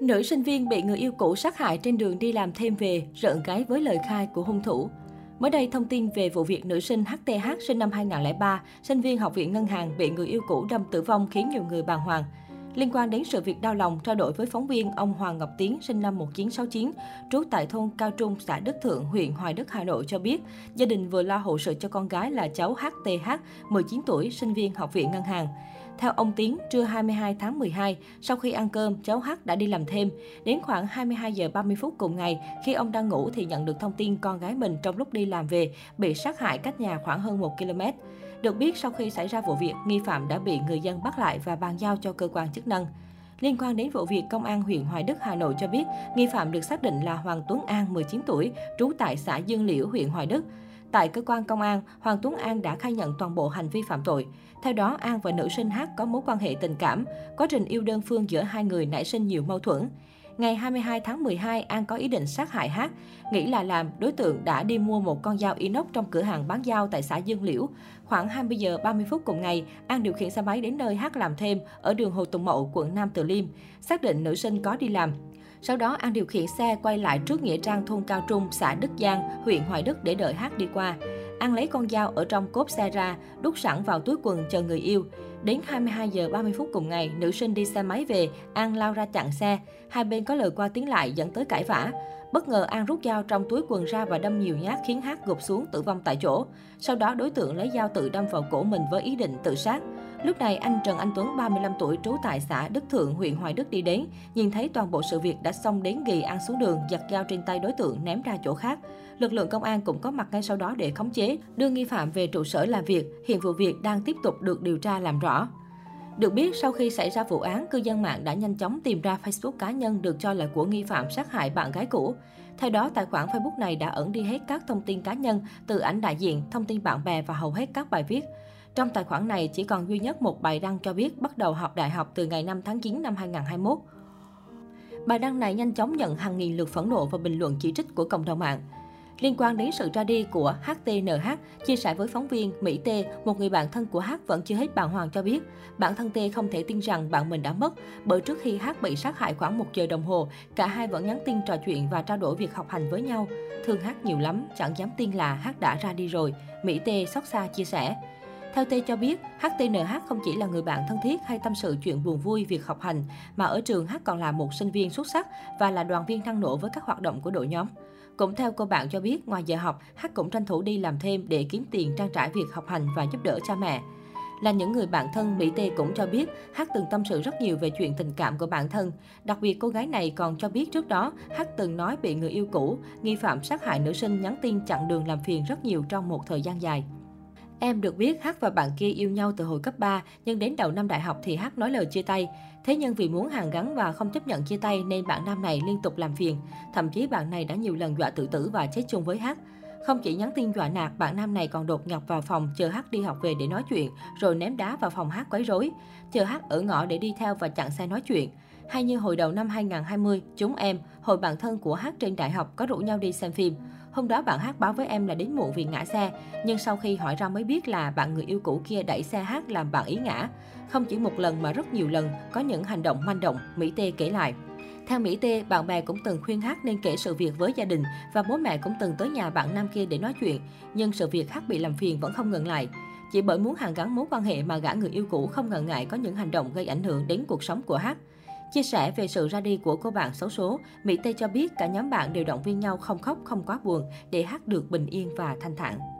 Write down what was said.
Nữ sinh viên bị người yêu cũ sát hại trên đường đi làm thêm về, rợn gáy với lời khai của hung thủ. Mới đây, thông tin về vụ việc nữ sinh HTH sinh năm 2003, sinh viên học viện ngân hàng bị người yêu cũ đâm tử vong khiến nhiều người bàng hoàng. Liên quan đến sự việc đau lòng, trao đổi với phóng viên, ông Hoàng Ngọc Tiến, sinh năm 1969, trú tại thôn Cao Trung, xã Đức Thượng, huyện Hoài Đức, Hà Nội cho biết, gia đình vừa lo hậu sự cho con gái là cháu HTH, 19 tuổi, sinh viên học viện ngân hàng. Theo ông Tiến, trưa 22 tháng 12, sau khi ăn cơm, cháu H đã đi làm thêm. Đến khoảng 22 giờ 30 phút cùng ngày, khi ông đang ngủ thì nhận được thông tin con gái mình trong lúc đi làm về bị sát hại cách nhà khoảng hơn 1 km. Được biết, sau khi xảy ra vụ việc, nghi phạm đã bị người dân bắt lại và bàn giao cho cơ quan chức năng. Liên quan đến vụ việc, Công an huyện Hoài Đức, Hà Nội cho biết, nghi phạm được xác định là Hoàng Tuấn An, 19 tuổi, trú tại xã Dương Liễu, huyện Hoài Đức. Tại cơ quan công an, Hoàng Tuấn An đã khai nhận toàn bộ hành vi phạm tội. Theo đó, An và nữ sinh H có mối quan hệ tình cảm. Quá trình yêu đơn phương giữa hai người nảy sinh nhiều mâu thuẫn. Ngày 22 tháng 12, An có ý định sát hại hát Nghĩ là làm, đối tượng đã đi mua một con dao inox trong cửa hàng bán dao tại xã Dương Liễu. Khoảng 20 giờ 30 phút cùng ngày, An điều khiển xe máy đến nơi hát làm thêm ở đường Hồ Tùng Mậu, quận Nam Từ Liêm. Xác định nữ sinh có đi làm. Sau đó, An điều khiển xe quay lại trước Nghĩa Trang thôn Cao Trung, xã Đức Giang, huyện Hoài Đức để đợi hát đi qua. An lấy con dao ở trong cốp xe ra, đút sẵn vào túi quần chờ người yêu. Đến 22 giờ 30 phút cùng ngày, nữ sinh đi xe máy về, An lao ra chặn xe. Hai bên có lời qua tiếng lại dẫn tới cãi vã. Bất ngờ An rút dao trong túi quần ra và đâm nhiều nhát khiến Hát gục xuống tử vong tại chỗ. Sau đó đối tượng lấy dao tự đâm vào cổ mình với ý định tự sát. Lúc này anh Trần Anh Tuấn 35 tuổi trú tại xã Đức Thượng, huyện Hoài Đức đi đến, nhìn thấy toàn bộ sự việc đã xong đến ghi ăn xuống đường, giật dao trên tay đối tượng ném ra chỗ khác. Lực lượng công an cũng có mặt ngay sau đó để khống chế, đưa nghi phạm về trụ sở làm việc. Hiện vụ việc đang tiếp tục được điều tra làm rõ. Được biết, sau khi xảy ra vụ án, cư dân mạng đã nhanh chóng tìm ra Facebook cá nhân được cho là của nghi phạm sát hại bạn gái cũ. Theo đó, tài khoản Facebook này đã ẩn đi hết các thông tin cá nhân, từ ảnh đại diện, thông tin bạn bè và hầu hết các bài viết. Trong tài khoản này chỉ còn duy nhất một bài đăng cho biết bắt đầu học đại học từ ngày 5 tháng 9 năm 2021. Bài đăng này nhanh chóng nhận hàng nghìn lượt phẫn nộ và bình luận chỉ trích của cộng đồng mạng. Liên quan đến sự ra đi của HTNH, chia sẻ với phóng viên Mỹ T, một người bạn thân của H vẫn chưa hết bàng hoàng cho biết, bản thân T không thể tin rằng bạn mình đã mất, bởi trước khi H bị sát hại khoảng một giờ đồng hồ, cả hai vẫn nhắn tin trò chuyện và trao đổi việc học hành với nhau. Thương H nhiều lắm, chẳng dám tin là H đã ra đi rồi, Mỹ T xót xa chia sẻ. Theo T cho biết, HTNH không chỉ là người bạn thân thiết hay tâm sự chuyện buồn vui việc học hành, mà ở trường H còn là một sinh viên xuất sắc và là đoàn viên năng nổ với các hoạt động của đội nhóm. Cũng theo cô bạn cho biết, ngoài giờ học, H cũng tranh thủ đi làm thêm để kiếm tiền trang trải việc học hành và giúp đỡ cha mẹ. Là những người bạn thân, Mỹ Tê cũng cho biết H từng tâm sự rất nhiều về chuyện tình cảm của bản thân. Đặc biệt cô gái này còn cho biết trước đó H từng nói bị người yêu cũ, nghi phạm sát hại nữ sinh nhắn tin chặn đường làm phiền rất nhiều trong một thời gian dài. Em được biết H và bạn kia yêu nhau từ hồi cấp 3, nhưng đến đầu năm đại học thì H nói lời chia tay. Thế nhưng vì muốn hàng gắn và không chấp nhận chia tay nên bạn nam này liên tục làm phiền. Thậm chí bạn này đã nhiều lần dọa tự tử và chết chung với H. Không chỉ nhắn tin dọa nạt, bạn nam này còn đột nhập vào phòng chờ H đi học về để nói chuyện, rồi ném đá vào phòng H quấy rối. Chờ H ở ngõ để đi theo và chặn xe nói chuyện. Hay như hồi đầu năm 2020, chúng em, hồi bạn thân của hát trên đại học có rủ nhau đi xem phim. Hôm đó bạn Hát báo với em là đến muộn vì ngã xe, nhưng sau khi hỏi ra mới biết là bạn người yêu cũ kia đẩy xe Hát làm bạn ý ngã. Không chỉ một lần mà rất nhiều lần, có những hành động manh động, Mỹ Tê kể lại. Theo Mỹ Tê, bạn bè cũng từng khuyên Hát nên kể sự việc với gia đình và bố mẹ cũng từng tới nhà bạn nam kia để nói chuyện, nhưng sự việc Hát bị làm phiền vẫn không ngừng lại. Chỉ bởi muốn hàn gắn mối quan hệ mà gã người yêu cũ không ngần ngại có những hành động gây ảnh hưởng đến cuộc sống của Hát. Chia sẻ về sự ra đi của cô bạn xấu số, Mỹ Tây cho biết cả nhóm bạn đều động viên nhau không khóc, không quá buồn để Hát được bình yên và thanh thản.